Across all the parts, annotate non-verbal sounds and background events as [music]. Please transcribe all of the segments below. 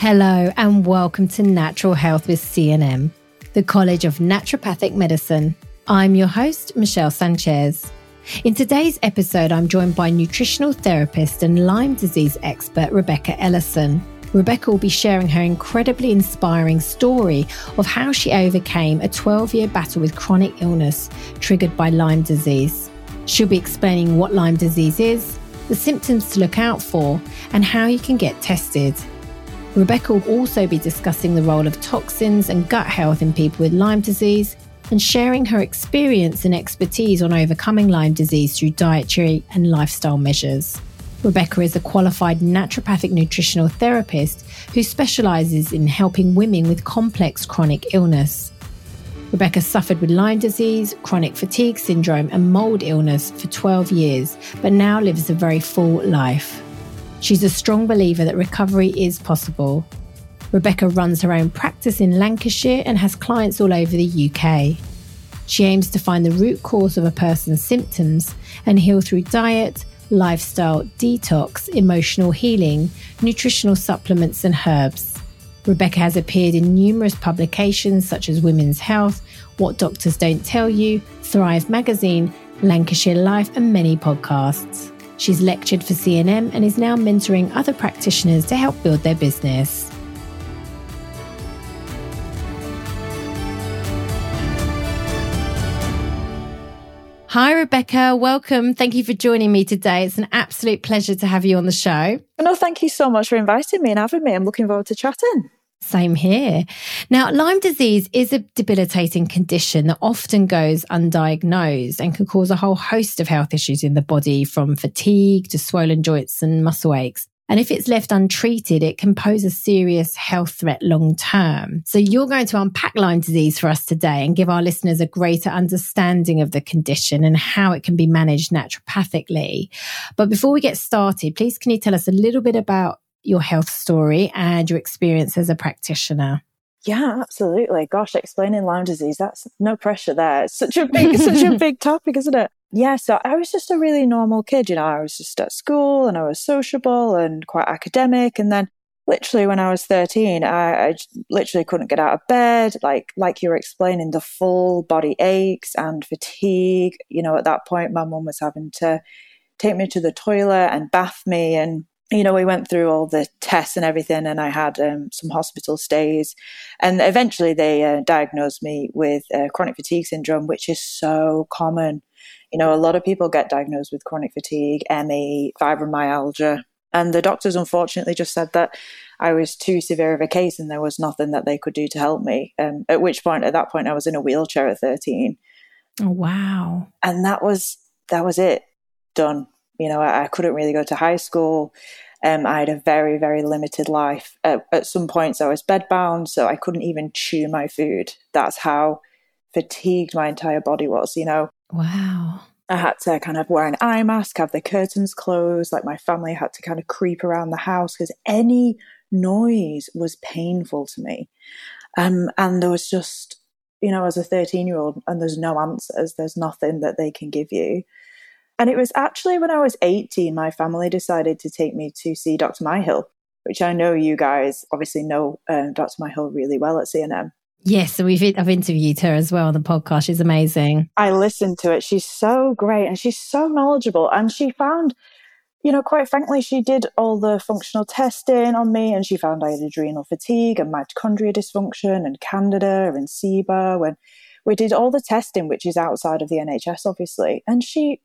Hello, and welcome to Natural Health with CNM, the College of Naturopathic Medicine. I'm your host, Michelle Sanchez. In today's episode, I'm joined by nutritional therapist and Lyme disease expert Rebecca Ellison. Rebecca will be sharing her incredibly inspiring story of how she overcame a 12 year battle with chronic illness triggered by Lyme disease. She'll be explaining what Lyme disease is, the symptoms to look out for, and how you can get tested. Rebecca will also be discussing the role of toxins and gut health in people with Lyme disease and sharing her experience and expertise on overcoming Lyme disease through dietary and lifestyle measures. Rebecca is a qualified naturopathic nutritional therapist who specializes in helping women with complex chronic illness. Rebecca suffered with Lyme disease, chronic fatigue syndrome, and mold illness for 12 years, but now lives a very full life. She's a strong believer that recovery is possible. Rebecca runs her own practice in Lancashire and has clients all over the UK. She aims to find the root cause of a person's symptoms and heal through diet, lifestyle, detox, emotional healing, nutritional supplements, and herbs. Rebecca has appeared in numerous publications such as Women's Health, What Doctors Don't Tell You, Thrive Magazine, Lancashire Life, and many podcasts. She's lectured for CNM and is now mentoring other practitioners to help build their business. Hi, Rebecca. Welcome. Thank you for joining me today. It's an absolute pleasure to have you on the show. No, thank you so much for inviting me and having me. I'm looking forward to chatting. Same here. Now, Lyme disease is a debilitating condition that often goes undiagnosed and can cause a whole host of health issues in the body, from fatigue to swollen joints and muscle aches. And if it's left untreated, it can pose a serious health threat long term. So you're going to unpack Lyme disease for us today and give our listeners a greater understanding of the condition and how it can be managed naturopathically. But before we get started, please can you tell us a little bit about your health story and your experience as a practitioner. Yeah, absolutely. Gosh, explaining Lyme disease, that's no pressure there. It's such a [laughs] big, such a big topic, isn't it? Yeah, so I was just a really normal kid, you know, I was just at school and I was sociable and quite academic. And then literally when I was 13, I, I literally couldn't get out of bed. Like, like you were explaining, the full body aches and fatigue. You know, at that point, my mum was having to take me to the toilet and bath me and you know, we went through all the tests and everything, and I had um, some hospital stays. And eventually, they uh, diagnosed me with uh, chronic fatigue syndrome, which is so common. You know, a lot of people get diagnosed with chronic fatigue, ME, fibromyalgia. And the doctors unfortunately just said that I was too severe of a case and there was nothing that they could do to help me. Um, at which point, at that point, I was in a wheelchair at 13. Oh, wow. And that was, that was it. Done you know, I, I couldn't really go to high school. Um, I had a very, very limited life. At, at some points, I was bedbound, so I couldn't even chew my food. That's how fatigued my entire body was, you know. Wow. I had to kind of wear an eye mask, have the curtains closed. Like my family had to kind of creep around the house because any noise was painful to me. Um, and there was just, you know, as a 13 year old, and there's no answers, there's nothing that they can give you. And it was actually when I was 18, my family decided to take me to see Dr. Myhill, which I know you guys obviously know uh, Dr. Myhill really well at CNM. Yes, we've I've interviewed her as well on the podcast. She's amazing. I listened to it. She's so great and she's so knowledgeable. And she found, you know, quite frankly, she did all the functional testing on me and she found I had adrenal fatigue and mitochondria dysfunction and candida and SIBO. and we did all the testing, which is outside of the NHS, obviously. And she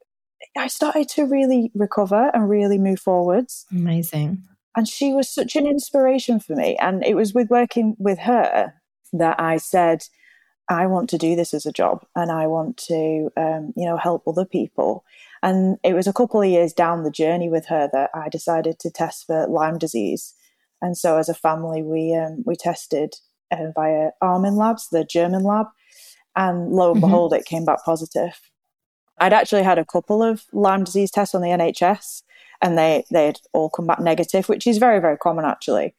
I started to really recover and really move forwards. Amazing. And she was such an inspiration for me. And it was with working with her that I said, I want to do this as a job and I want to, um, you know, help other people. And it was a couple of years down the journey with her that I decided to test for Lyme disease. And so as a family, we, um, we tested uh, via Armin Labs, the German lab. And lo and mm-hmm. behold, it came back positive. I'd actually had a couple of Lyme disease tests on the NHS and they, they'd all come back negative, which is very, very common actually.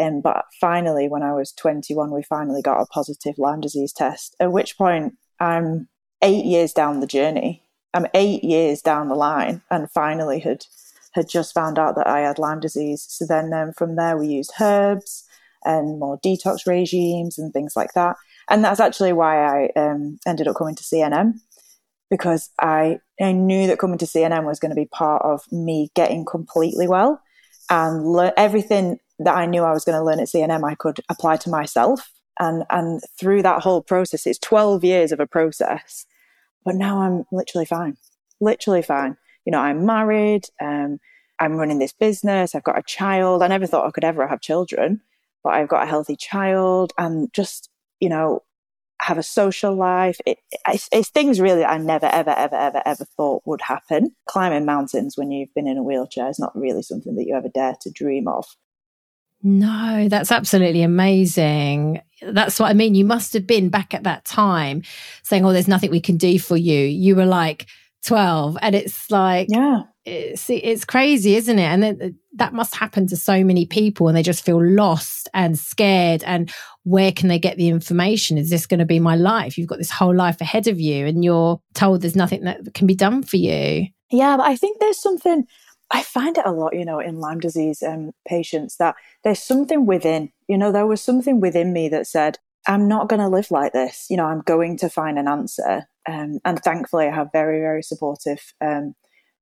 Um, but finally, when I was 21, we finally got a positive Lyme disease test, at which point I'm eight years down the journey. I'm eight years down the line and finally had had just found out that I had Lyme disease. So then um, from there we used herbs and more detox regimes and things like that. And that's actually why I um, ended up coming to CNM because I, I knew that coming to CNM was going to be part of me getting completely well and le- everything that I knew I was going to learn at CNM, I could apply to myself. And, and through that whole process, it's 12 years of a process, but now I'm literally fine, literally fine. You know, I'm married, um, I'm running this business, I've got a child. I never thought I could ever have children, but I've got a healthy child and just, you know, have a social life. It, it's, it's, things really I never, ever, ever, ever, ever thought would happen. Climbing mountains when you've been in a wheelchair is not really something that you ever dare to dream of. No, that's absolutely amazing. That's what I mean. You must have been back at that time saying, Oh, there's nothing we can do for you. You were like 12. And it's like, yeah, it's, it's crazy, isn't it? And then that must happen to so many people and they just feel lost and scared. And where can they get the information? Is this going to be my life? You've got this whole life ahead of you and you're told there's nothing that can be done for you. Yeah, but I think there's something, I find it a lot, you know, in Lyme disease um, patients that there's something within, you know, there was something within me that said, I'm not going to live like this. You know, I'm going to find an answer. Um, and thankfully, I have very, very supportive um,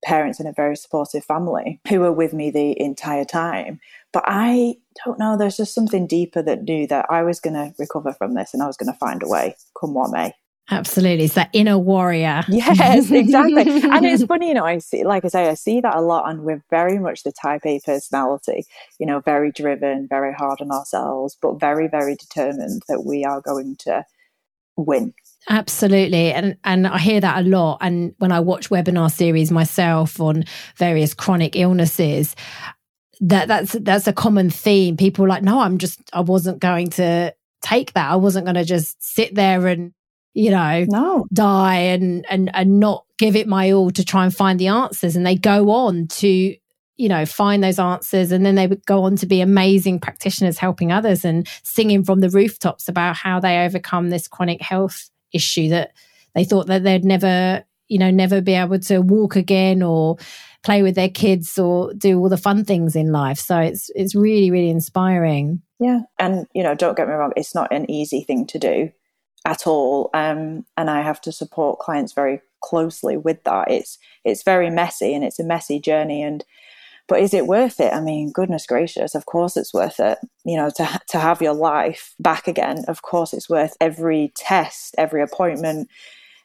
parents and a very supportive family who were with me the entire time. But I don't know, there's just something deeper that knew that I was going to recover from this and I was going to find a way, come what may. Absolutely. It's that inner warrior. Yes, exactly. [laughs] and it's funny, you know, I see, like I say, I see that a lot, and we're very much the type A personality, you know, very driven, very hard on ourselves, but very, very determined that we are going to win Absolutely. And and I hear that a lot. And when I watch webinar series myself on various chronic illnesses, that that's that's a common theme. People like, no, I'm just I wasn't going to take that. I wasn't going to just sit there and, you know, no. die and and and not give it my all to try and find the answers. And they go on to you know, find those answers. And then they would go on to be amazing practitioners helping others and singing from the rooftops about how they overcome this chronic health issue that they thought that they'd never, you know, never be able to walk again or play with their kids or do all the fun things in life. So it's it's really really inspiring. Yeah, and you know, don't get me wrong, it's not an easy thing to do at all. Um, and I have to support clients very closely with that. It's it's very messy and it's a messy journey and but is it worth it? I mean, goodness gracious, of course it's worth it. You know, to to have your life back again, of course it's worth every test, every appointment,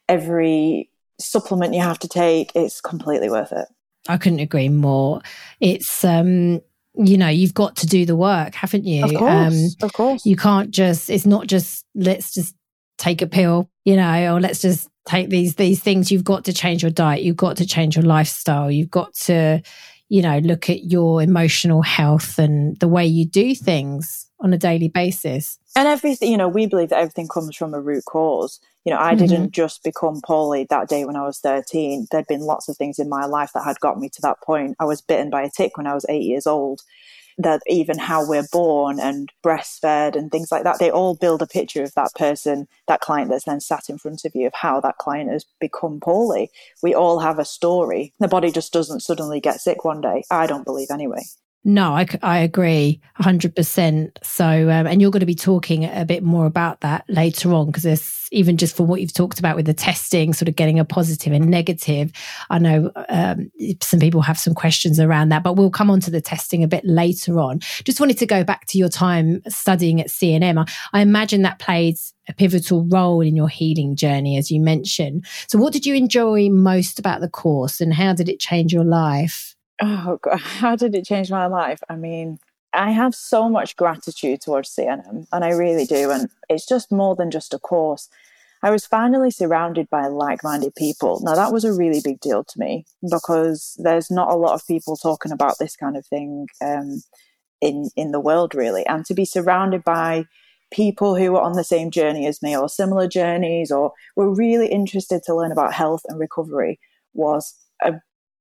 every supplement you have to take. It's completely worth it. I couldn't agree more. It's um you know you've got to do the work haven't you of course, um, of course you can't just it's not just let's just take a pill you know or let's just take these these things you've got to change your diet you've got to change your lifestyle you've got to you know, look at your emotional health and the way you do things on a daily basis. And everything, you know, we believe that everything comes from a root cause. You know, I mm-hmm. didn't just become poorly that day when I was 13. There'd been lots of things in my life that had got me to that point. I was bitten by a tick when I was eight years old that even how we're born and breastfed and things like that, they all build a picture of that person, that client that's then sat in front of you, of how that client has become poorly. We all have a story. The body just doesn't suddenly get sick one day. I don't believe anyway. No, I, I agree 100%. So, um, and you're going to be talking a bit more about that later on because there's even just from what you've talked about with the testing, sort of getting a positive and negative. I know um, some people have some questions around that, but we'll come on to the testing a bit later on. Just wanted to go back to your time studying at CNM. I, I imagine that played a pivotal role in your healing journey, as you mentioned. So, what did you enjoy most about the course and how did it change your life? Oh god [laughs] how did it change my life? I mean i have so much gratitude towards cnm and i really do and it's just more than just a course. I was finally surrounded by like-minded people. Now that was a really big deal to me because there's not a lot of people talking about this kind of thing um, in in the world really. And to be surrounded by people who were on the same journey as me or similar journeys or were really interested to learn about health and recovery was a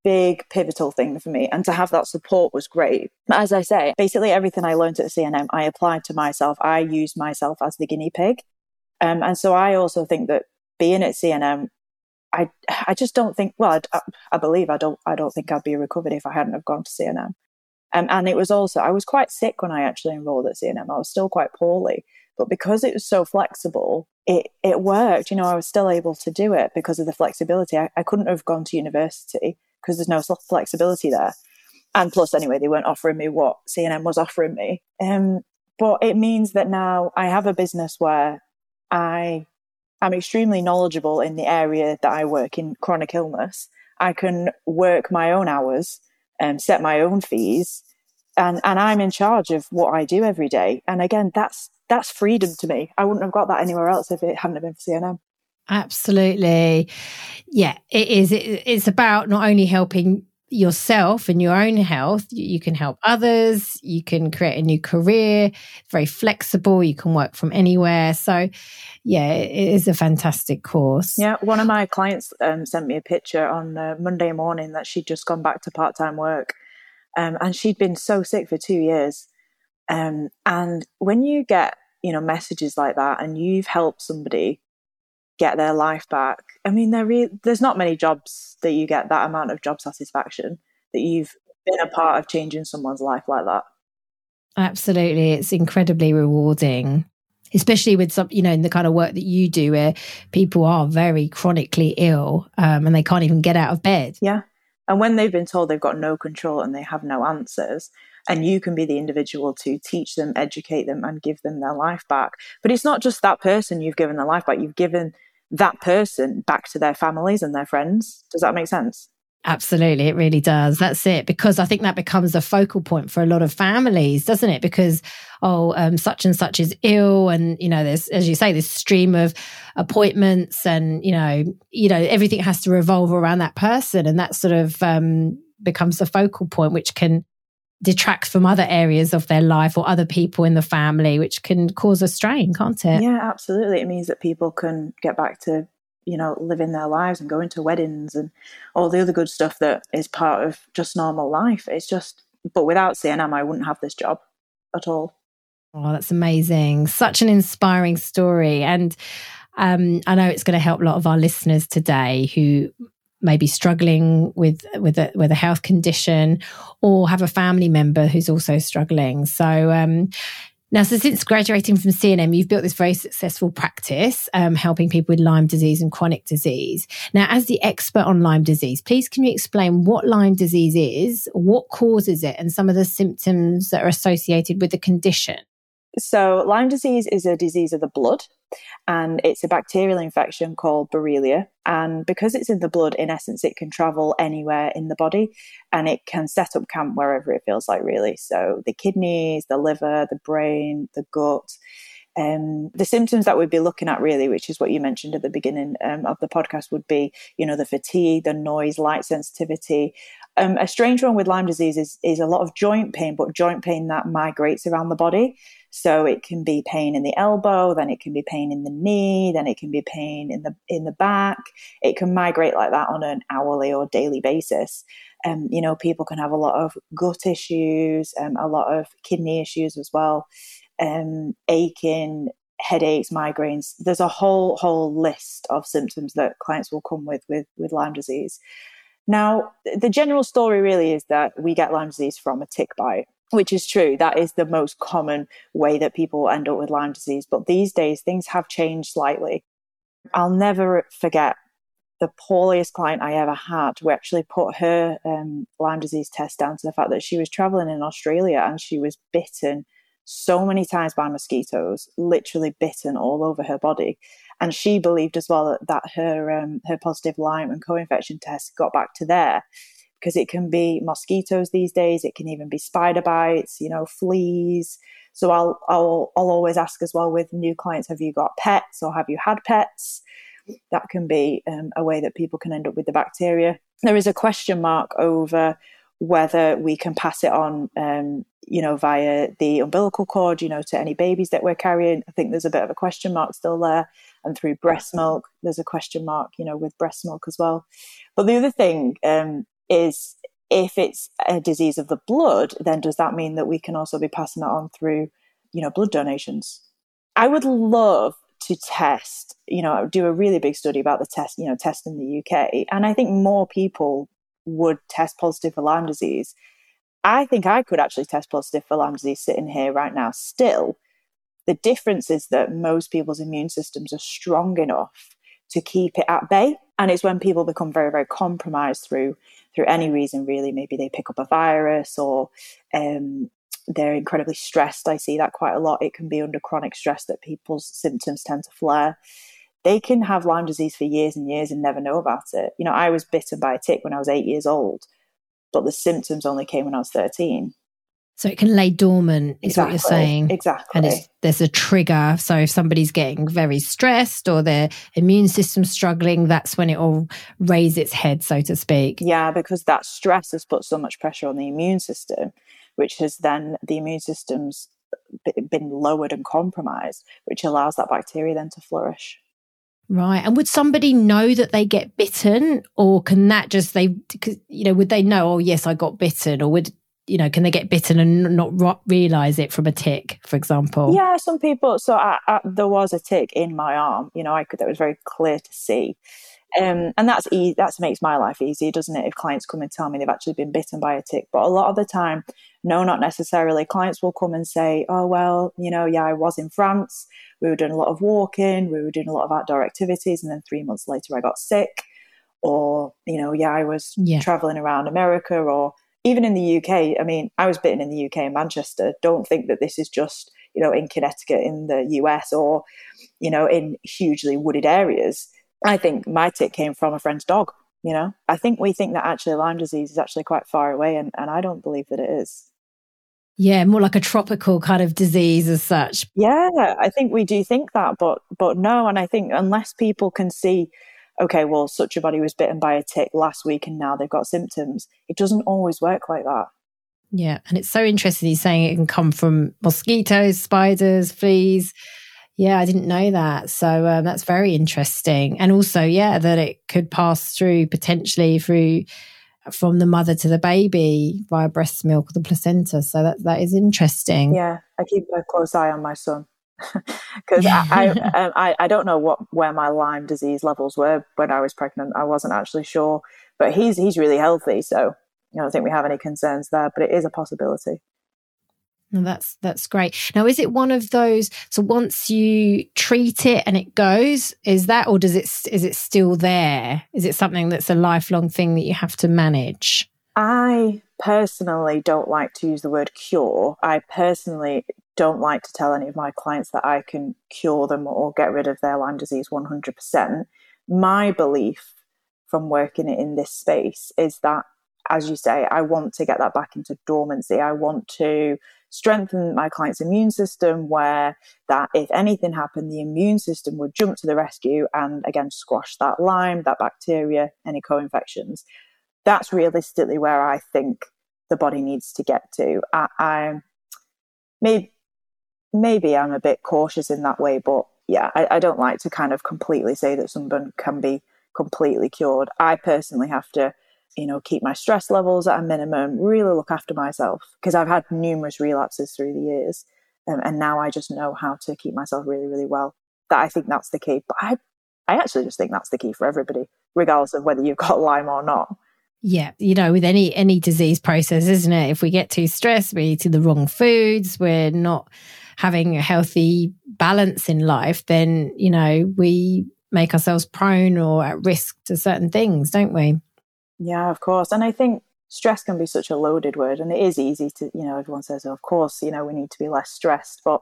big pivotal thing for me. And to have that support was great. As I say, basically everything I learned at CNM, I applied to myself. I used myself as the guinea pig. Um, and so I also think that being at CNM, I, I just don't think, well, I, I believe I don't, I don't think I'd be recovered if I hadn't have gone to CNM. Um, and it was also, I was quite sick when I actually enrolled at CNM. I was still quite poorly. But because it was so flexible, it, it worked. You know, I was still able to do it because of the flexibility. I, I couldn't have gone to university because there's no flexibility there. And plus, anyway, they weren't offering me what CNM was offering me. Um, but it means that now I have a business where I am extremely knowledgeable in the area that I work in chronic illness. I can work my own hours and set my own fees and and I'm in charge of what I do every day. And again, that's that's freedom to me. I wouldn't have got that anywhere else if it hadn't been for CNM. Absolutely. Yeah, it is. It, it's about not only helping yourself and your own health, you can help others, you can create a new career, very flexible, you can work from anywhere. So, yeah, it is a fantastic course. Yeah, one of my clients um, sent me a picture on uh, Monday morning that she'd just gone back to part time work. Um, and she'd been so sick for two years. Um, and when you get, you know, messages like that and you've helped somebody get their life back, I mean, re- there's not many jobs that you get that amount of job satisfaction that you've been a part of changing someone's life like that. Absolutely. It's incredibly rewarding especially with some, you know, in the kind of work that you do where people are very chronically ill um, and they can't even get out of bed. Yeah. And when they've been told they've got no control and they have no answers, and you can be the individual to teach them, educate them, and give them their life back. But it's not just that person you've given their life back, you've given that person back to their families and their friends. Does that make sense? Absolutely, it really does. That's it. Because I think that becomes a focal point for a lot of families, doesn't it? Because, oh, um, such and such is ill. And, you know, there's, as you say, this stream of appointments and, you know, you know, everything has to revolve around that person. And that sort of um, becomes the focal point, which can detract from other areas of their life or other people in the family, which can cause a strain, can't it? Yeah, absolutely. It means that people can get back to you know, living their lives and going to weddings and all the other good stuff that is part of just normal life. It's just, but without CNM, I wouldn't have this job at all. Oh, that's amazing. Such an inspiring story. And um, I know it's going to help a lot of our listeners today who may be struggling with with a, with a health condition or have a family member who's also struggling. So um, now, so since graduating from CNM, you've built this very successful practice, um, helping people with Lyme disease and chronic disease. Now, as the expert on Lyme disease, please can you explain what Lyme disease is, what causes it, and some of the symptoms that are associated with the condition? So, Lyme disease is a disease of the blood and it's a bacterial infection called Borrelia. And because it's in the blood, in essence, it can travel anywhere in the body and it can set up camp wherever it feels like, really. So the kidneys, the liver, the brain, the gut. Um, the symptoms that we'd be looking at really, which is what you mentioned at the beginning um, of the podcast, would be, you know, the fatigue, the noise, light sensitivity. Um, a strange one with Lyme disease is, is a lot of joint pain, but joint pain that migrates around the body. So it can be pain in the elbow, then it can be pain in the knee, then it can be pain in the in the back. It can migrate like that on an hourly or daily basis. Um, you know, people can have a lot of gut issues, um, a lot of kidney issues as well, um, aching, headaches, migraines. There's a whole whole list of symptoms that clients will come with with with Lyme disease. Now, the general story really is that we get Lyme disease from a tick bite which is true. That is the most common way that people end up with Lyme disease. But these days, things have changed slightly. I'll never forget the poorest client I ever had. We actually put her um, Lyme disease test down to the fact that she was traveling in Australia and she was bitten so many times by mosquitoes, literally bitten all over her body. And she believed as well that, that her um, her positive Lyme and co-infection test got back to there because it can be mosquitoes these days. It can even be spider bites, you know, fleas. So I'll, I'll, I'll always ask as well with new clients, have you got pets or have you had pets? That can be um, a way that people can end up with the bacteria. There is a question mark over whether we can pass it on, um, you know, via the umbilical cord, you know, to any babies that we're carrying. I think there's a bit of a question mark still there. And through breast milk, there's a question mark, you know, with breast milk as well. But the other thing um, is if it's a disease of the blood, then does that mean that we can also be passing that on through, you know, blood donations? I would love to test, you know, do a really big study about the test, you know, test in the UK. And I think more people would test positive for Lyme disease. I think I could actually test positive for Lyme disease sitting here right now. Still, the difference is that most people's immune systems are strong enough to keep it at bay. And it's when people become very, very compromised through through any reason, really. Maybe they pick up a virus or um, they're incredibly stressed. I see that quite a lot. It can be under chronic stress that people's symptoms tend to flare. They can have Lyme disease for years and years and never know about it. You know, I was bitten by a tick when I was eight years old, but the symptoms only came when I was 13. So it can lay dormant, is exactly, what you're saying. Exactly. And there's a trigger. So if somebody's getting very stressed or their immune system's struggling, that's when it will raise its head, so to speak. Yeah, because that stress has put so much pressure on the immune system which has then the immune system's uh, been lowered and compromised, which allows that bacteria then to flourish. Right. And would somebody know that they get bitten or can that just they you know would they know oh yes I got bitten or would you know can they get bitten and not realize it from a tick for example? Yeah, some people so I, I, there was a tick in my arm, you know, I could that was very clear to see. Um, and that's e- that makes my life easier, doesn't it? If clients come and tell me they've actually been bitten by a tick, but a lot of the time, no, not necessarily. Clients will come and say, "Oh well, you know, yeah, I was in France. We were doing a lot of walking, we were doing a lot of outdoor activities, and then three months later, I got sick." Or, you know, yeah, I was yeah. traveling around America, or even in the UK. I mean, I was bitten in the UK in Manchester. Don't think that this is just you know in Connecticut in the US or you know in hugely wooded areas I think my tick came from a friend's dog. You know, I think we think that actually Lyme disease is actually quite far away, and, and I don't believe that it is. Yeah, more like a tropical kind of disease as such. Yeah, I think we do think that, but but no, and I think unless people can see, okay, well, such a body was bitten by a tick last week and now they've got symptoms, it doesn't always work like that. Yeah, and it's so interesting. He's saying it can come from mosquitoes, spiders, fleas yeah, I didn't know that. So um, that's very interesting. And also, yeah, that it could pass through potentially through from the mother to the baby via breast milk or the placenta. So that that is interesting. Yeah, I keep a close eye on my son [laughs] because I, I, [laughs] um, I, I don't know what where my Lyme disease levels were when I was pregnant. I wasn't actually sure, but he's he's really healthy, so I don't think we have any concerns there. But it is a possibility. That's that's great. Now, is it one of those? So once you treat it and it goes, is that, or does it is it still there? Is it something that's a lifelong thing that you have to manage? I personally don't like to use the word cure. I personally don't like to tell any of my clients that I can cure them or get rid of their Lyme disease 100%. My belief from working in this space is that, as you say, I want to get that back into dormancy. I want to strengthen my client's immune system where that if anything happened the immune system would jump to the rescue and again squash that lyme that bacteria any co-infections that's realistically where i think the body needs to get to i, I maybe maybe i'm a bit cautious in that way but yeah I, I don't like to kind of completely say that someone can be completely cured i personally have to you know, keep my stress levels at a minimum, really look after myself because I've had numerous relapses through the years. Um, and now I just know how to keep myself really, really well. That I think that's the key. But I, I actually just think that's the key for everybody, regardless of whether you've [laughs] got Lyme or not. Yeah, you know, with any any disease process, isn't it? If we get too stressed, we're eating the wrong foods, we're not having a healthy balance in life, then you know we make ourselves prone or at risk to certain things, don't we? Yeah, of course. And I think stress can be such a loaded word and it is easy to, you know, everyone says, oh, of course, you know, we need to be less stressed, but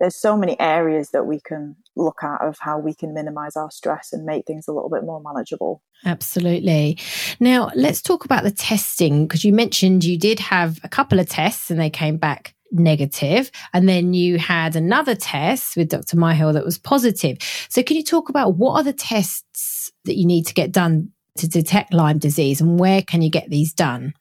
there's so many areas that we can look at of how we can minimize our stress and make things a little bit more manageable. Absolutely. Now, let's talk about the testing because you mentioned you did have a couple of tests and they came back negative and then you had another test with Dr. Myhill that was positive. So can you talk about what are the tests that you need to get done to detect Lyme disease and where can you get these done?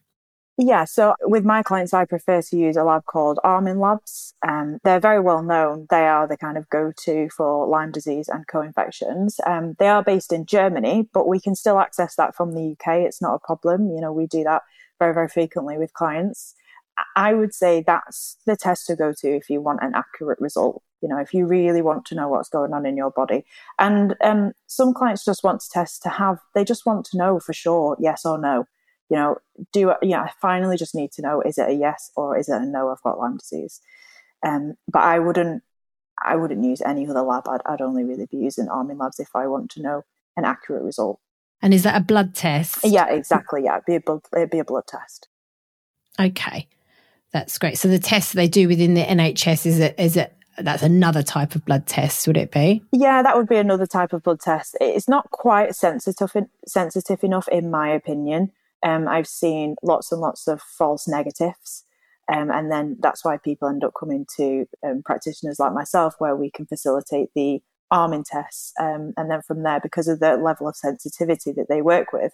Yeah, so with my clients, I prefer to use a lab called Armin Labs. Um, they're very well known. They are the kind of go to for Lyme disease and co infections. Um, they are based in Germany, but we can still access that from the UK. It's not a problem. You know, we do that very, very frequently with clients. I would say that's the test to go to if you want an accurate result. You know, if you really want to know what's going on in your body. And um, some clients just want to test to have, they just want to know for sure, yes or no. You know, do yeah, I finally just need to know is it a yes or is it a no? I've got Lyme disease. Um, but I wouldn't I wouldn't use any other lab. I'd, I'd only really be using Armin labs if I want to know an accurate result. And is that a blood test? Yeah, exactly. Yeah, it'd be a blood, it'd be a blood test. Okay, that's great. So the test they do within the NHS is it is it that's another type of blood test, would it be? Yeah, that would be another type of blood test. It's not quite sensitive sensitive enough, in my opinion. Um, I've seen lots and lots of false negatives. Um, and then that's why people end up coming to um, practitioners like myself, where we can facilitate the Armin tests. Um, and then from there, because of the level of sensitivity that they work with,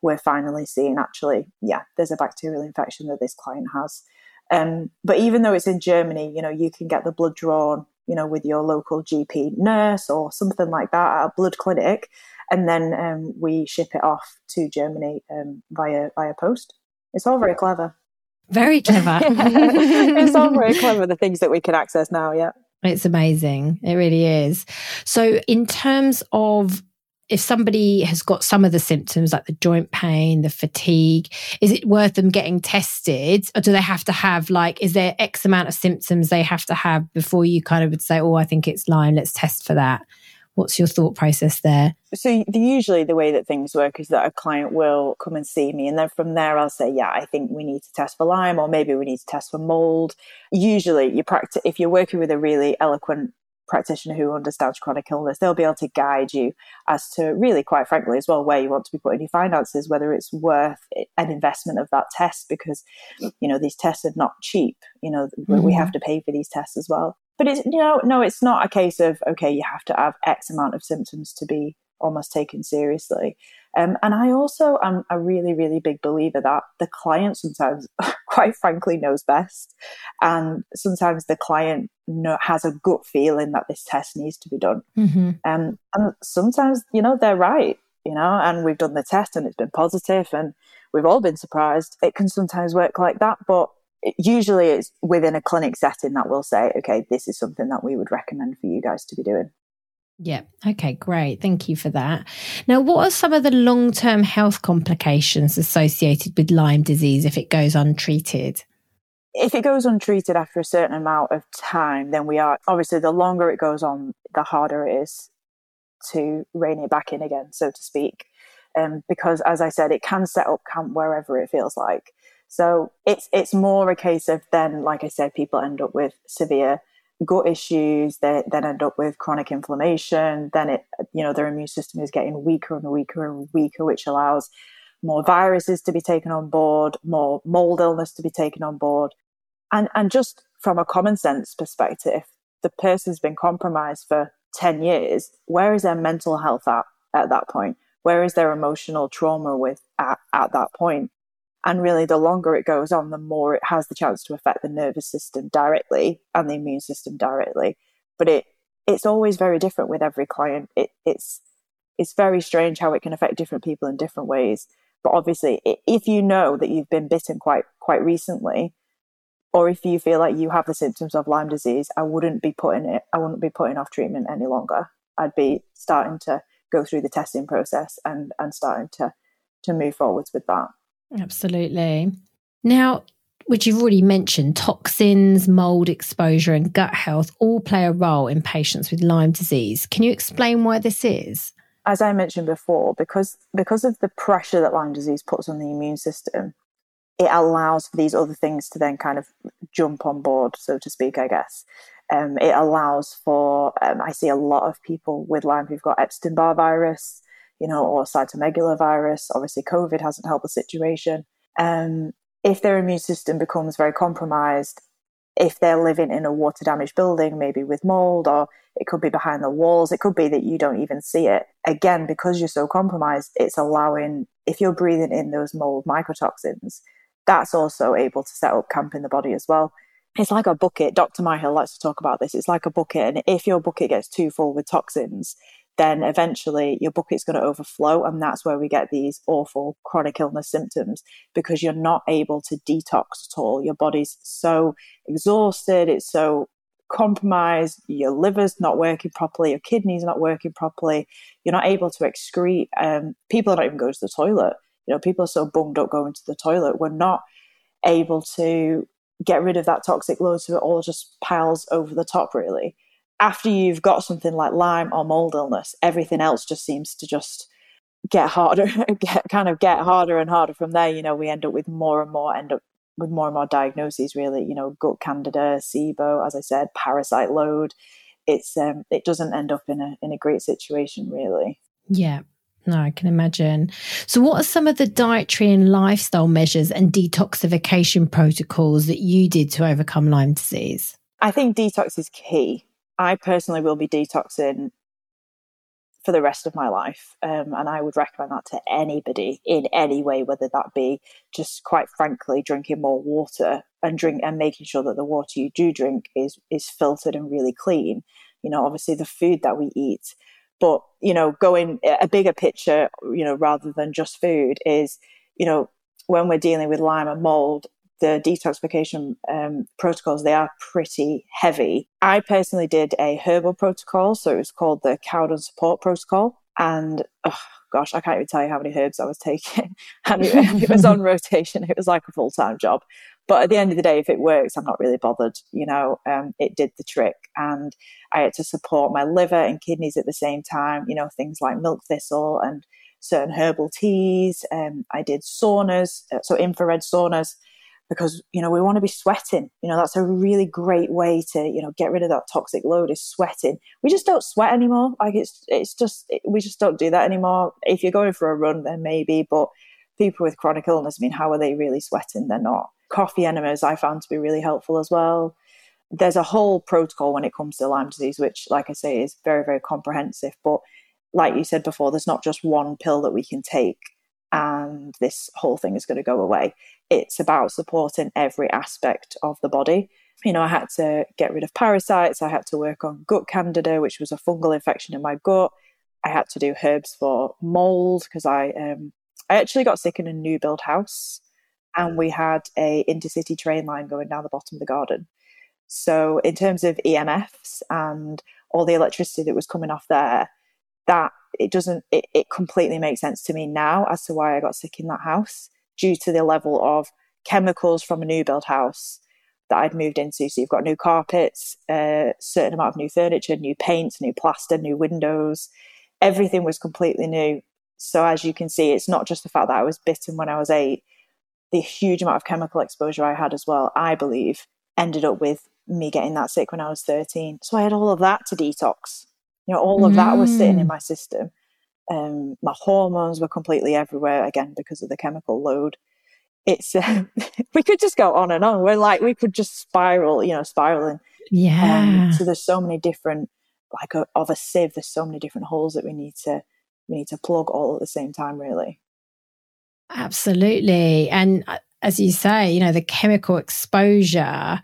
we're finally seeing actually, yeah, there's a bacterial infection that this client has. Um, but even though it's in Germany, you know, you can get the blood drawn, you know, with your local GP nurse or something like that at a blood clinic, and then um, we ship it off to Germany um, via via post. It's all very clever. Very clever. [laughs] it's all very clever. The things that we can access now, yeah. It's amazing. It really is. So, in terms of if somebody has got some of the symptoms like the joint pain, the fatigue, is it worth them getting tested? Or do they have to have, like, is there X amount of symptoms they have to have before you kind of would say, oh, I think it's Lyme, let's test for that? What's your thought process there? So the, usually the way that things work is that a client will come and see me, and then from there I'll say, yeah, I think we need to test for Lyme, or maybe we need to test for mold. Usually, you practice if you're working with a really eloquent practitioner who understands chronic illness, they'll be able to guide you as to really, quite frankly, as well, where you want to be putting your finances, whether it's worth an investment of that test, because, you know, these tests are not cheap. You know, mm-hmm. we have to pay for these tests as well. But it's, you know, no, it's not a case of, okay, you have to have X amount of symptoms to be almost taken seriously. Um, and I also am a really, really big believer that the client sometimes, [laughs] quite frankly, knows best. And sometimes the client know, has a gut feeling that this test needs to be done. Mm-hmm. Um, and sometimes, you know, they're right, you know, and we've done the test and it's been positive and we've all been surprised. It can sometimes work like that, but usually it's within a clinic setting that we'll say, okay, this is something that we would recommend for you guys to be doing. Yeah. Okay, great. Thank you for that. Now, what are some of the long term health complications associated with Lyme disease if it goes untreated? If it goes untreated after a certain amount of time, then we are obviously the longer it goes on, the harder it is to rein it back in again, so to speak. Um, because as I said, it can set up camp wherever it feels like. So it's it's more a case of then, like I said, people end up with severe gut issues, they then end up with chronic inflammation. Then it, you know, their immune system is getting weaker and weaker and weaker, which allows more viruses to be taken on board, more mold illness to be taken on board. And, and just from a common sense perspective, the person's been compromised for 10 years. Where is their mental health at at that point? Where is their emotional trauma with at, at that point? And really, the longer it goes on, the more it has the chance to affect the nervous system directly and the immune system directly. But it it's always very different with every client. It, it's it's very strange how it can affect different people in different ways. But obviously, if you know that you've been bitten quite quite recently, or if you feel like you have the symptoms of Lyme disease, I wouldn't be putting it. I wouldn't be putting off treatment any longer. I'd be starting to go through the testing process and and starting to to move forwards with that. Absolutely. Now, which you've already mentioned, toxins, mold exposure, and gut health all play a role in patients with Lyme disease. Can you explain why this is? As I mentioned before, because because of the pressure that Lyme disease puts on the immune system, it allows for these other things to then kind of jump on board, so to speak, I guess. Um, it allows for, um, I see a lot of people with Lyme who've got Epstein Barr virus, you know, or cytomegalovirus. Obviously, COVID hasn't helped the situation. Um, if their immune system becomes very compromised, if they're living in a water damaged building, maybe with mold, or it could be behind the walls, it could be that you don't even see it. Again, because you're so compromised, it's allowing, if you're breathing in those mold mycotoxins, that's also able to set up camp in the body as well. It's like a bucket. Dr. Myhill likes to talk about this. It's like a bucket. And if your bucket gets too full with toxins, then eventually your bucket's going to overflow. And that's where we get these awful chronic illness symptoms because you're not able to detox at all. Your body's so exhausted, it's so compromised, your liver's not working properly, your kidneys are not working properly, you're not able to excrete. Um, people are not even going to the toilet. You know, people are so bummed up going to the toilet. We're not able to get rid of that toxic load so it all just piles over the top, really. After you've got something like Lyme or mold illness, everything else just seems to just get harder, [laughs] get kind of get harder and harder from there. You know, we end up with more and more, end up with more and more diagnoses, really. You know, gut candida, SIBO, as I said, parasite load. It's um, it doesn't end up in a in a great situation, really. Yeah. No, I can imagine. So, what are some of the dietary and lifestyle measures and detoxification protocols that you did to overcome Lyme disease? I think detox is key. I personally will be detoxing for the rest of my life. Um, and I would recommend that to anybody in any way, whether that be just quite frankly drinking more water and drink and making sure that the water you do drink is is filtered and really clean. You know, obviously the food that we eat, but you know, going a bigger picture, you know, rather than just food is, you know, when we're dealing with Lyme and mold, the detoxification um, protocols, they are pretty heavy. I personally did a herbal protocol, so it was called the Cowden Support Protocol. And oh, gosh, I can't even tell you how many herbs I was taking. [laughs] and it, it was on [laughs] rotation, it was like a full time job. But at the end of the day, if it works, I'm not really bothered. You know, um, it did the trick. And I had to support my liver and kidneys at the same time, you know, things like milk thistle and certain herbal teas. Um, I did saunas, uh, so infrared saunas because you know we want to be sweating. You know that's a really great way to you know get rid of that toxic load is sweating. We just don't sweat anymore. Like it's it's just it, we just don't do that anymore. If you're going for a run then maybe but people with chronic illness i mean how are they really sweating? They're not. Coffee enemas i found to be really helpful as well. There's a whole protocol when it comes to lyme disease which like i say is very very comprehensive but like you said before there's not just one pill that we can take and this whole thing is going to go away. It's about supporting every aspect of the body. You know, I had to get rid of parasites, I had to work on gut candida, which was a fungal infection in my gut. I had to do herbs for mold because I um, I actually got sick in a new build house and we had a intercity train line going down the bottom of the garden. So in terms of EMFs and all the electricity that was coming off there, that it doesn't it, it completely makes sense to me now as to why I got sick in that house due to the level of chemicals from a new build house that I'd moved into. So you've got new carpets, a uh, certain amount of new furniture, new paint, new plaster, new windows. Everything was completely new. So as you can see, it's not just the fact that I was bitten when I was eight. The huge amount of chemical exposure I had as well, I believe, ended up with me getting that sick when I was 13. So I had all of that to detox. You know, all of mm. that was sitting in mm. my system. Um, my hormones were completely everywhere again because of the chemical load. It's uh, [laughs] we could just go on and on. We're like we could just spiral, you know, spiraling. Yeah. Um, so there's so many different, like a, of a sieve. There's so many different holes that we need to we need to plug all at the same time. Really. Absolutely, and uh, as you say, you know, the chemical exposure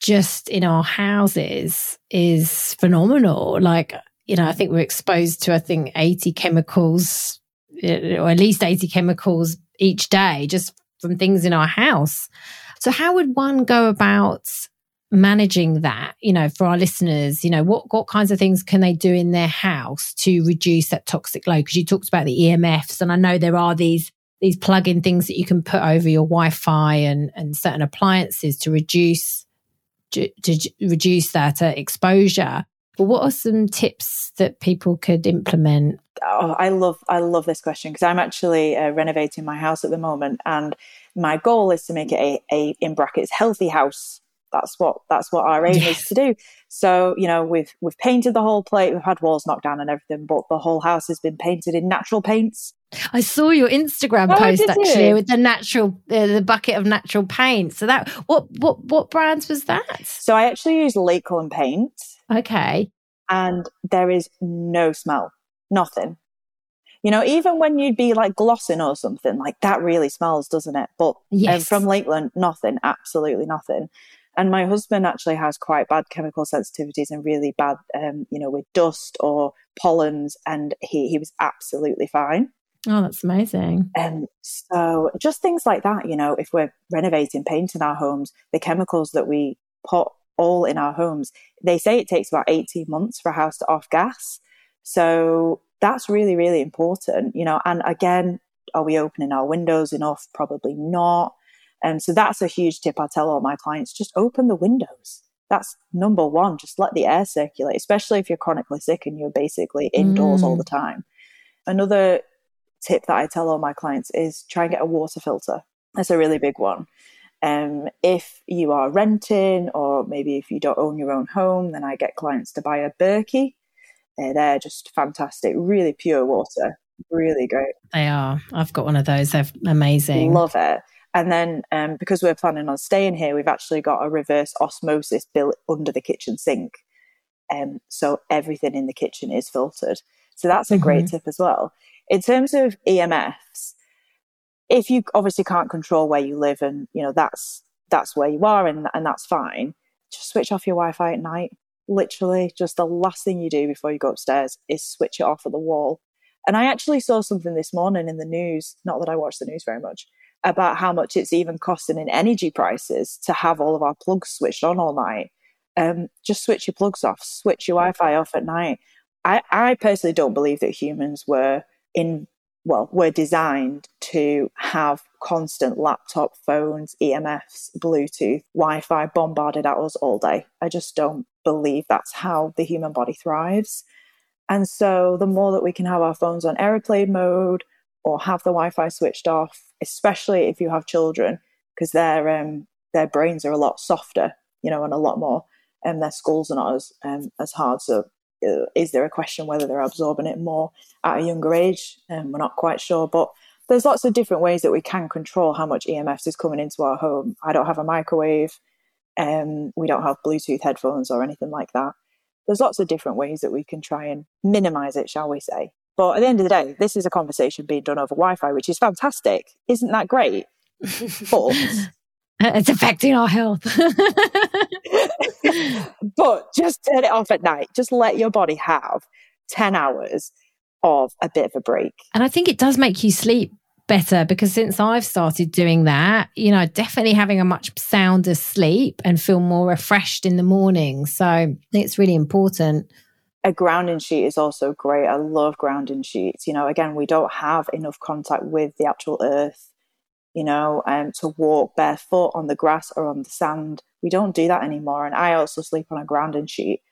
just in our houses is phenomenal. Like you know, I think we're exposed to, I think, 80 chemicals, eh, or at least 80 chemicals each day just from things in our house. So, how would one go about managing that? You know, for our listeners, you know, what, what kinds of things can they do in their house to reduce that toxic load? Because you talked about the EMFs, and I know there are these these plug-in things that you can put over your Wi-Fi and, and certain appliances to reduce to, to reduce that uh, exposure. But what are some tips that people could implement? Oh, I love I love this question because I'm actually uh, renovating my house at the moment, and my goal is to make it a, a in brackets healthy house. That's what that's what our aim yes. is to do. So you know we've we've painted the whole plate, we've had walls knocked down and everything, but the whole house has been painted in natural paints. I saw your Instagram oh, post actually you? with the natural uh, the bucket of natural paint. So that what what what brands was that? So I actually use Lakeland paint. Okay. And there is no smell, nothing. You know, even when you'd be like glossing or something, like that really smells, doesn't it? But um, yes. um, from Lakeland, nothing, absolutely nothing. And my husband actually has quite bad chemical sensitivities and really bad, um, you know, with dust or pollens, and he he was absolutely fine. Oh, that's amazing. And um, so just things like that, you know, if we're renovating, painting our homes, the chemicals that we put all in our homes. They say it takes about 18 months for a house to off gas. So that's really, really important, you know. And again, are we opening our windows enough? Probably not. And um, so that's a huge tip I tell all my clients just open the windows. That's number one. Just let the air circulate, especially if you're chronically sick and you're basically indoors mm. all the time. Another tip that I tell all my clients is try and get a water filter. That's a really big one. Um, if you are renting or maybe if you don't own your own home, then I get clients to buy a Berkey. Uh, they're just fantastic, really pure water, really great. They are. I've got one of those. They're amazing. Love it. And then um, because we're planning on staying here, we've actually got a reverse osmosis built under the kitchen sink. Um, so everything in the kitchen is filtered. So that's a great mm-hmm. tip as well. In terms of EMFs, if you obviously can't control where you live and you know that's that's where you are and and that's fine, just switch off your Wi-Fi at night. Literally, just the last thing you do before you go upstairs is switch it off at the wall. And I actually saw something this morning in the news, not that I watch the news very much, about how much it's even costing in energy prices to have all of our plugs switched on all night. Um, just switch your plugs off, switch your Wi Fi off at night. I, I personally don't believe that humans were in, well, were designed to have constant laptop phones, EMFs, Bluetooth, Wi Fi bombarded at us all day. I just don't believe that's how the human body thrives. And so the more that we can have our phones on airplane mode, or have the Wi-Fi switched off, especially if you have children, because their um, their brains are a lot softer, you know, and a lot more, and um, their skulls are not as um, as hard. So, uh, is there a question whether they're absorbing it more at a younger age? Um, we're not quite sure, but there's lots of different ways that we can control how much EMFs is coming into our home. I don't have a microwave, um, we don't have Bluetooth headphones or anything like that. There's lots of different ways that we can try and minimize it, shall we say? But at the end of the day, this is a conversation being done over Wi Fi, which is fantastic. Isn't that great? But [laughs] uh, it's affecting our health. [laughs] but just turn it off at night. Just let your body have 10 hours of a bit of a break. And I think it does make you sleep better because since I've started doing that, you know, definitely having a much sounder sleep and feel more refreshed in the morning. So it's really important a grounding sheet is also great. I love grounding sheets. You know, again, we don't have enough contact with the actual earth, you know, um, to walk barefoot on the grass or on the sand. We don't do that anymore. And I also sleep on a grounding sheet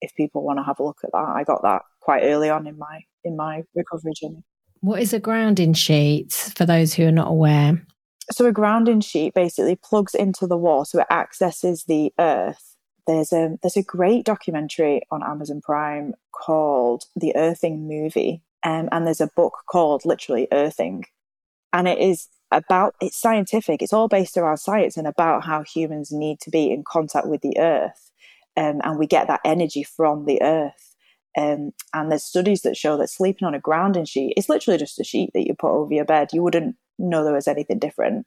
if people want to have a look at that. I got that quite early on in my in my recovery journey. What is a grounding sheet for those who are not aware? So a grounding sheet basically plugs into the wall so it accesses the earth there's a there's a great documentary on Amazon Prime called The Earthing Movie, um, and there's a book called literally Earthing, and it is about it's scientific. It's all based around science and about how humans need to be in contact with the earth, um, and we get that energy from the earth. Um, and there's studies that show that sleeping on a grounding sheet, it's literally just a sheet that you put over your bed. You wouldn't know there was anything different.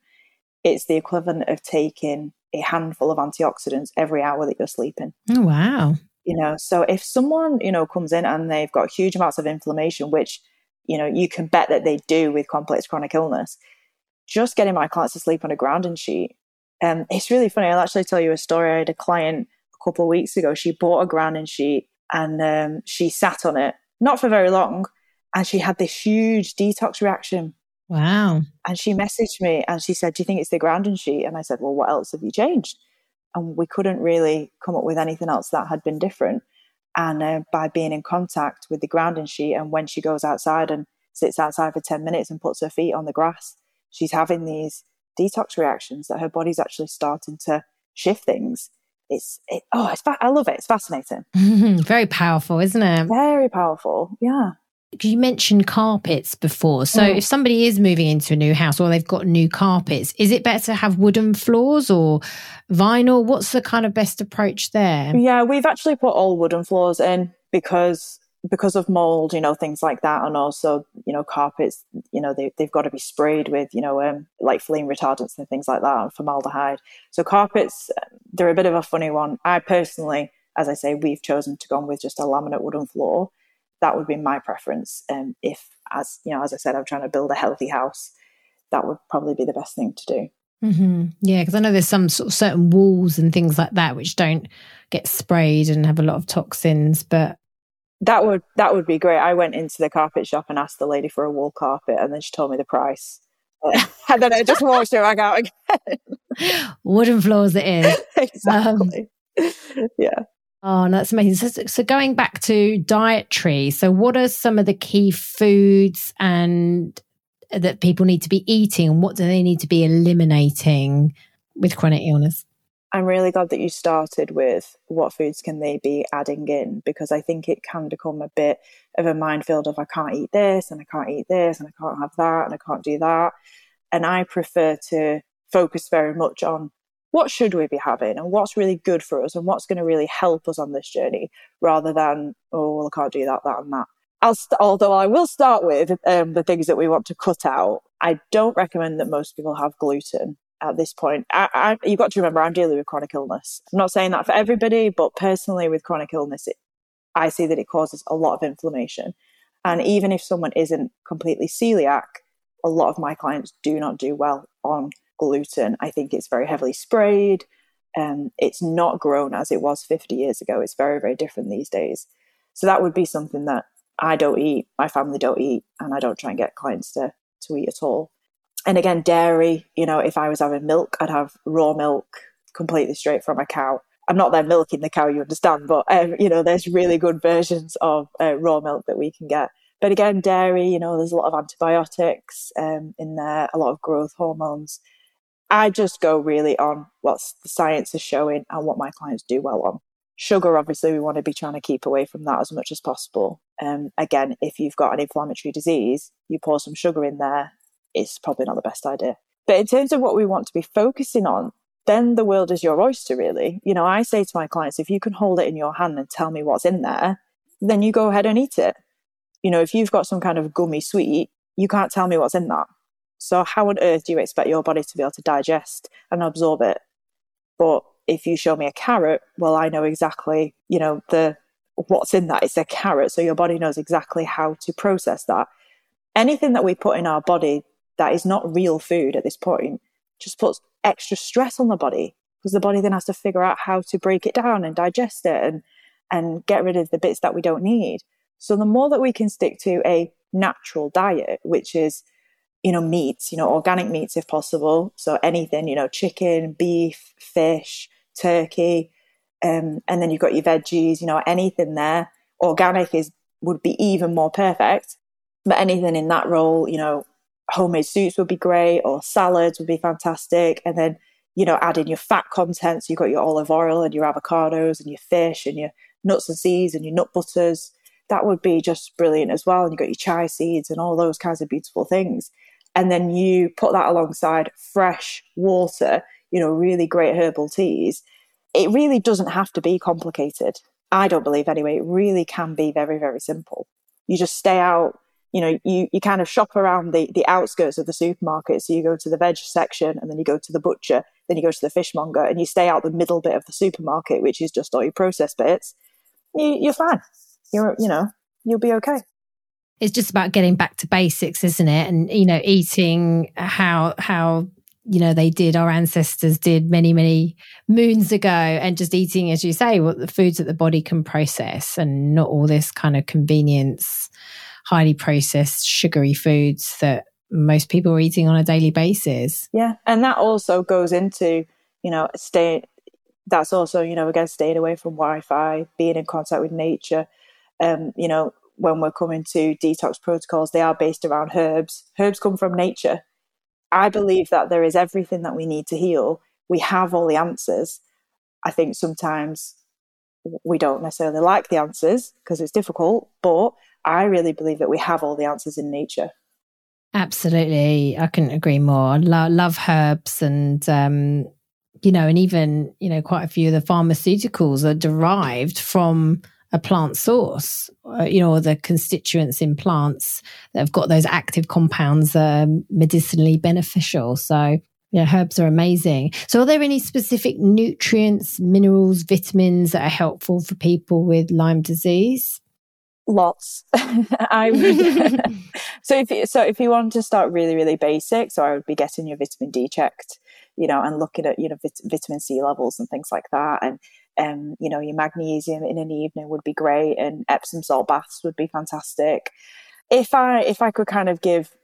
It's the equivalent of taking a handful of antioxidants every hour that you're sleeping. Oh, wow. You know, so if someone, you know, comes in and they've got huge amounts of inflammation, which, you know, you can bet that they do with complex chronic illness, just getting my clients to sleep on a grounding sheet. Um, it's really funny. I'll actually tell you a story. I had a client a couple of weeks ago. She bought a grounding sheet and um, she sat on it, not for very long, and she had this huge detox reaction Wow. And she messaged me and she said, Do you think it's the grounding sheet? And I said, Well, what else have you changed? And we couldn't really come up with anything else that had been different. And uh, by being in contact with the grounding sheet, and when she goes outside and sits outside for 10 minutes and puts her feet on the grass, she's having these detox reactions that her body's actually starting to shift things. It's, it, oh, it's, I love it. It's fascinating. [laughs] Very powerful, isn't it? Very powerful. Yeah you mentioned carpets before. So mm. if somebody is moving into a new house or they've got new carpets, is it better to have wooden floors or vinyl? What's the kind of best approach there? Yeah, we've actually put all wooden floors in because because of mold, you know, things like that, and also, you know, carpets, you know, they, they've got to be sprayed with, you know, um, like flame retardants and things like that, and formaldehyde. So carpets, they're a bit of a funny one. I personally, as I say, we've chosen to go on with just a laminate wooden floor that would be my preference. Um, if, as you know, as I said, I'm trying to build a healthy house, that would probably be the best thing to do. Mm-hmm. Yeah, because I know there's some sort of certain walls and things like that which don't get sprayed and have a lot of toxins, but That would that would be great. I went into the carpet shop and asked the lady for a wool carpet, and then she told me the price. [laughs] [laughs] and then I just walked her back out again. Wooden floors it is. [laughs] exactly. Um, yeah. Oh, that's amazing. So, so, going back to dietary, so what are some of the key foods and uh, that people need to be eating, and what do they need to be eliminating with chronic illness? I'm really glad that you started with what foods can they be adding in because I think it can become a bit of a minefield of I can't eat this and I can't eat this and I can't have that and I can't do that. And I prefer to focus very much on what should we be having and what's really good for us and what's going to really help us on this journey rather than, oh, well, I can't do that, that, and that. St- although I will start with um, the things that we want to cut out. I don't recommend that most people have gluten at this point. I, I, you've got to remember, I'm dealing with chronic illness. I'm not saying that for everybody, but personally, with chronic illness, it, I see that it causes a lot of inflammation. And even if someone isn't completely celiac, a lot of my clients do not do well on gluten. I think it's very heavily sprayed. Um, it's not grown as it was 50 years ago. It's very, very different these days. So that would be something that I don't eat, my family don't eat, and I don't try and get clients to, to eat at all and again, dairy, you know, if I was having milk, I'd have raw milk completely straight from a cow. I'm not there milking the cow, you understand, but, um, you know, there's really good versions of uh, raw milk that we can get. But again, dairy, you know, there's a lot of antibiotics um, in there, a lot of growth hormones. I just go really on what the science is showing and what my clients do well on. Sugar, obviously, we want to be trying to keep away from that as much as possible. Um, again, if you've got an inflammatory disease, you pour some sugar in there it's probably not the best idea. But in terms of what we want to be focusing on, then the world is your oyster, really. You know, I say to my clients, if you can hold it in your hand and tell me what's in there, then you go ahead and eat it. You know, if you've got some kind of gummy sweet, you can't tell me what's in that. So, how on earth do you expect your body to be able to digest and absorb it? But if you show me a carrot, well, I know exactly, you know, the what's in that. It's a carrot. So your body knows exactly how to process that. Anything that we put in our body that is not real food at this point just puts extra stress on the body because the body then has to figure out how to break it down and digest it and and get rid of the bits that we don't need. So the more that we can stick to a natural diet, which is, you know, meats, you know, organic meats if possible. So anything, you know, chicken, beef, fish, turkey, um, and then you've got your veggies, you know, anything there. Organic is would be even more perfect. But anything in that role, you know, homemade soups would be great or salads would be fantastic. And then, you know, add in your fat content. So you've got your olive oil and your avocados and your fish and your nuts and seeds and your nut butters. That would be just brilliant as well. And you've got your chia seeds and all those kinds of beautiful things. And then you put that alongside fresh water, you know, really great herbal teas. It really doesn't have to be complicated. I don't believe anyway. It really can be very, very simple. You just stay out you know, you, you kind of shop around the, the outskirts of the supermarket. So you go to the veg section and then you go to the butcher, then you go to the fishmonger and you stay out the middle bit of the supermarket, which is just all your processed bits. You, you're fine. You're, you know, you'll be okay. It's just about getting back to basics, isn't it? And, you know, eating how, how, you know, they did, our ancestors did many, many moons ago, and just eating, as you say, what the foods that the body can process and not all this kind of convenience highly processed sugary foods that most people are eating on a daily basis. Yeah. And that also goes into, you know, stay that's also, you know, again staying away from Wi-Fi, being in contact with nature. Um, you know, when we're coming to detox protocols, they are based around herbs. Herbs come from nature. I believe that there is everything that we need to heal. We have all the answers. I think sometimes we don't necessarily like the answers because it's difficult, but I really believe that we have all the answers in nature. Absolutely. I couldn't agree more. Lo- love herbs and, um, you know, and even, you know, quite a few of the pharmaceuticals are derived from a plant source, uh, you know, the constituents in plants that have got those active compounds are medicinally beneficial. So, yeah, herbs are amazing. So, are there any specific nutrients, minerals, vitamins that are helpful for people with Lyme disease? lots. [laughs] I would. [laughs] so if you, so if you want to start really really basic, so I would be getting your vitamin D checked, you know, and looking at you know vit- vitamin C levels and things like that, and Um, you know, your magnesium in an evening would be great, and Epsom salt baths would be fantastic. If I if I could kind of give,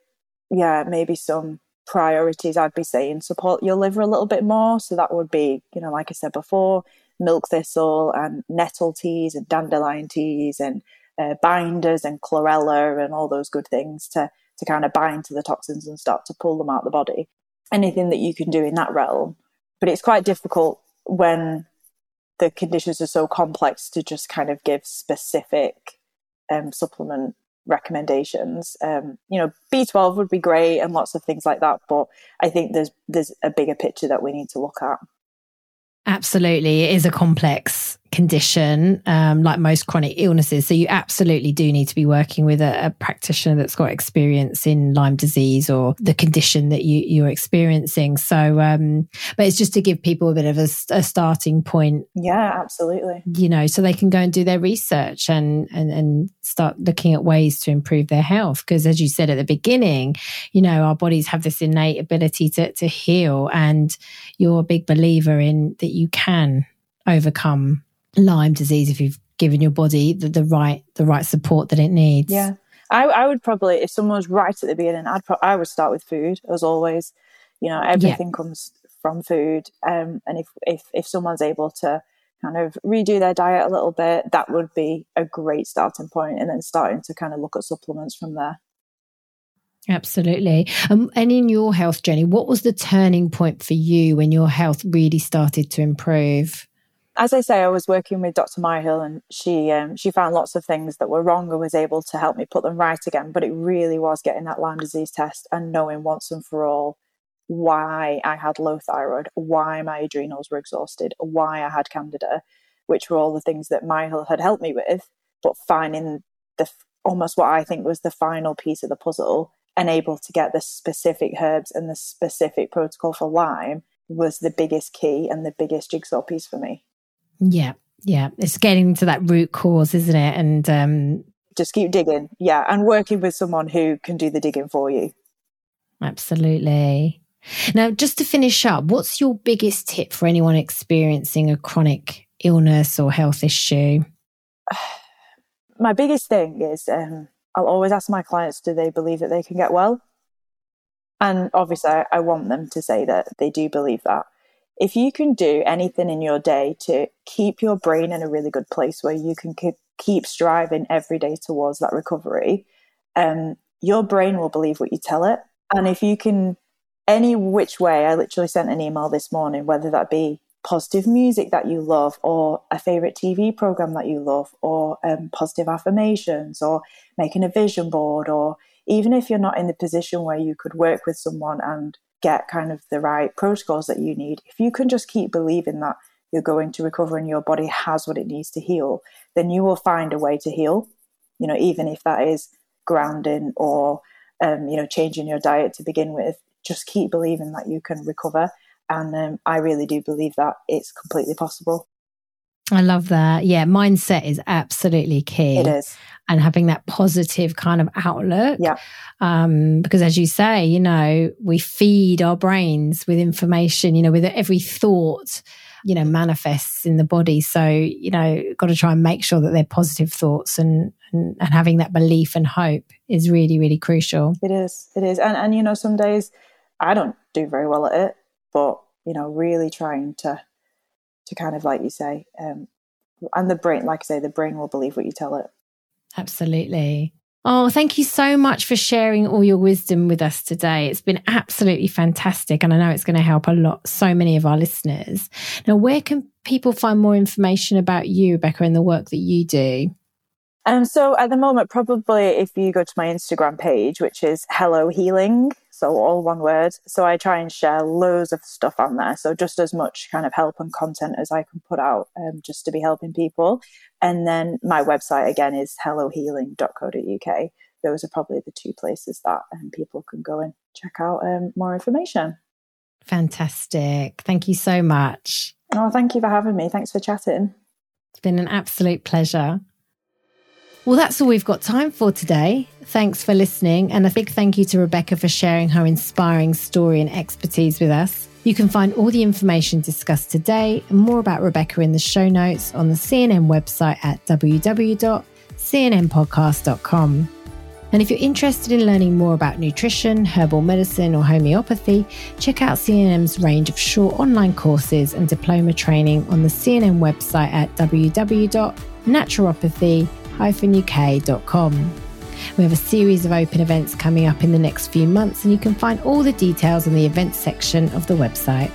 yeah, maybe some priorities, I'd be saying support your liver a little bit more. So that would be, you know, like I said before, milk thistle and nettle teas and dandelion teas and uh, binders and chlorella and all those good things to to kind of bind to the toxins and start to pull them out the body. Anything that you can do in that realm, but it's quite difficult when the conditions are so complex to just kind of give specific um, supplement recommendations. Um, you know, B12 would be great and lots of things like that, but I think there's there's a bigger picture that we need to look at. Absolutely. It is a complex condition, um, like most chronic illnesses. So you absolutely do need to be working with a, a, practitioner that's got experience in Lyme disease or the condition that you, you're experiencing. So, um, but it's just to give people a bit of a, a, starting point. Yeah, absolutely. You know, so they can go and do their research and, and, and start looking at ways to improve their health. Because as you said at the beginning, you know, our bodies have this innate ability to, to heal and you're a big believer in that you can overcome Lyme disease if you've given your body the, the right the right support that it needs. Yeah, I, I would probably if someone was right at the beginning, I'd pro- I would start with food as always. You know, everything yeah. comes from food, um, and if if if someone's able to kind of redo their diet a little bit, that would be a great starting point, and then starting to kind of look at supplements from there. Absolutely. Um, and in your health journey, what was the turning point for you when your health really started to improve? As I say, I was working with Dr. Myhill, and she um, she found lots of things that were wrong and was able to help me put them right again. But it really was getting that Lyme disease test and knowing once and for all why I had low thyroid, why my adrenals were exhausted, why I had candida, which were all the things that Myhill had helped me with. But finding the almost what I think was the final piece of the puzzle and able to get the specific herbs and the specific protocol for Lyme was the biggest key and the biggest jigsaw piece for me. Yeah. Yeah. It's getting to that root cause, isn't it? And um, just keep digging. Yeah. And working with someone who can do the digging for you. Absolutely. Now, just to finish up, what's your biggest tip for anyone experiencing a chronic illness or health issue? [sighs] My biggest thing is um, I'll always ask my clients, do they believe that they can get well? And obviously, I want them to say that they do believe that if you can do anything in your day to keep your brain in a really good place where you can keep striving every day towards that recovery, um, your brain will believe what you tell it. And if you can, any which way, I literally sent an email this morning, whether that be positive music that you love, or a favorite TV program that you love, or um, positive affirmations, or making a vision board, or even if you're not in the position where you could work with someone and get kind of the right protocols that you need, if you can just keep believing that you're going to recover and your body has what it needs to heal, then you will find a way to heal. You know, even if that is grounding or um, you know changing your diet to begin with, just keep believing that you can recover. And um, I really do believe that it's completely possible. I love that. Yeah, mindset is absolutely key. It is. And having that positive kind of outlook. Yeah. Um, because as you say, you know, we feed our brains with information, you know, with every thought, you know, manifests in the body. So, you know, got to try and make sure that they're positive thoughts and, and, and having that belief and hope is really, really crucial. It is. It is. And, and, you know, some days I don't do very well at it, but, you know, really trying to to kind of like you say um, and the brain like i say the brain will believe what you tell it. Absolutely. Oh thank you so much for sharing all your wisdom with us today. It's been absolutely fantastic and i know it's going to help a lot so many of our listeners. Now where can people find more information about you rebecca and the work that you do? Um, so at the moment, probably if you go to my Instagram page, which is Hello Healing, so all one word. So I try and share loads of stuff on there. So just as much kind of help and content as I can put out, um, just to be helping people. And then my website again is hellohealing.co.uk. Those are probably the two places that um, people can go and check out um, more information. Fantastic. Thank you so much. Oh, thank you for having me. Thanks for chatting. It's been an absolute pleasure. Well, that's all we've got time for today. Thanks for listening, and a big thank you to Rebecca for sharing her inspiring story and expertise with us. You can find all the information discussed today and more about Rebecca in the show notes on the CNM website at www.cnmpodcast.com. And if you're interested in learning more about nutrition, herbal medicine, or homeopathy, check out CNM's range of short online courses and diploma training on the CNM website at www.naturopathy-uk.com. We have a series of open events coming up in the next few months, and you can find all the details in the events section of the website.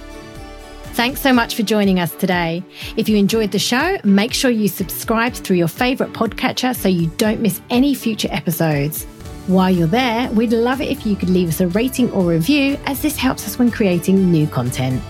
Thanks so much for joining us today. If you enjoyed the show, make sure you subscribe through your favourite podcatcher so you don't miss any future episodes. While you're there, we'd love it if you could leave us a rating or review, as this helps us when creating new content.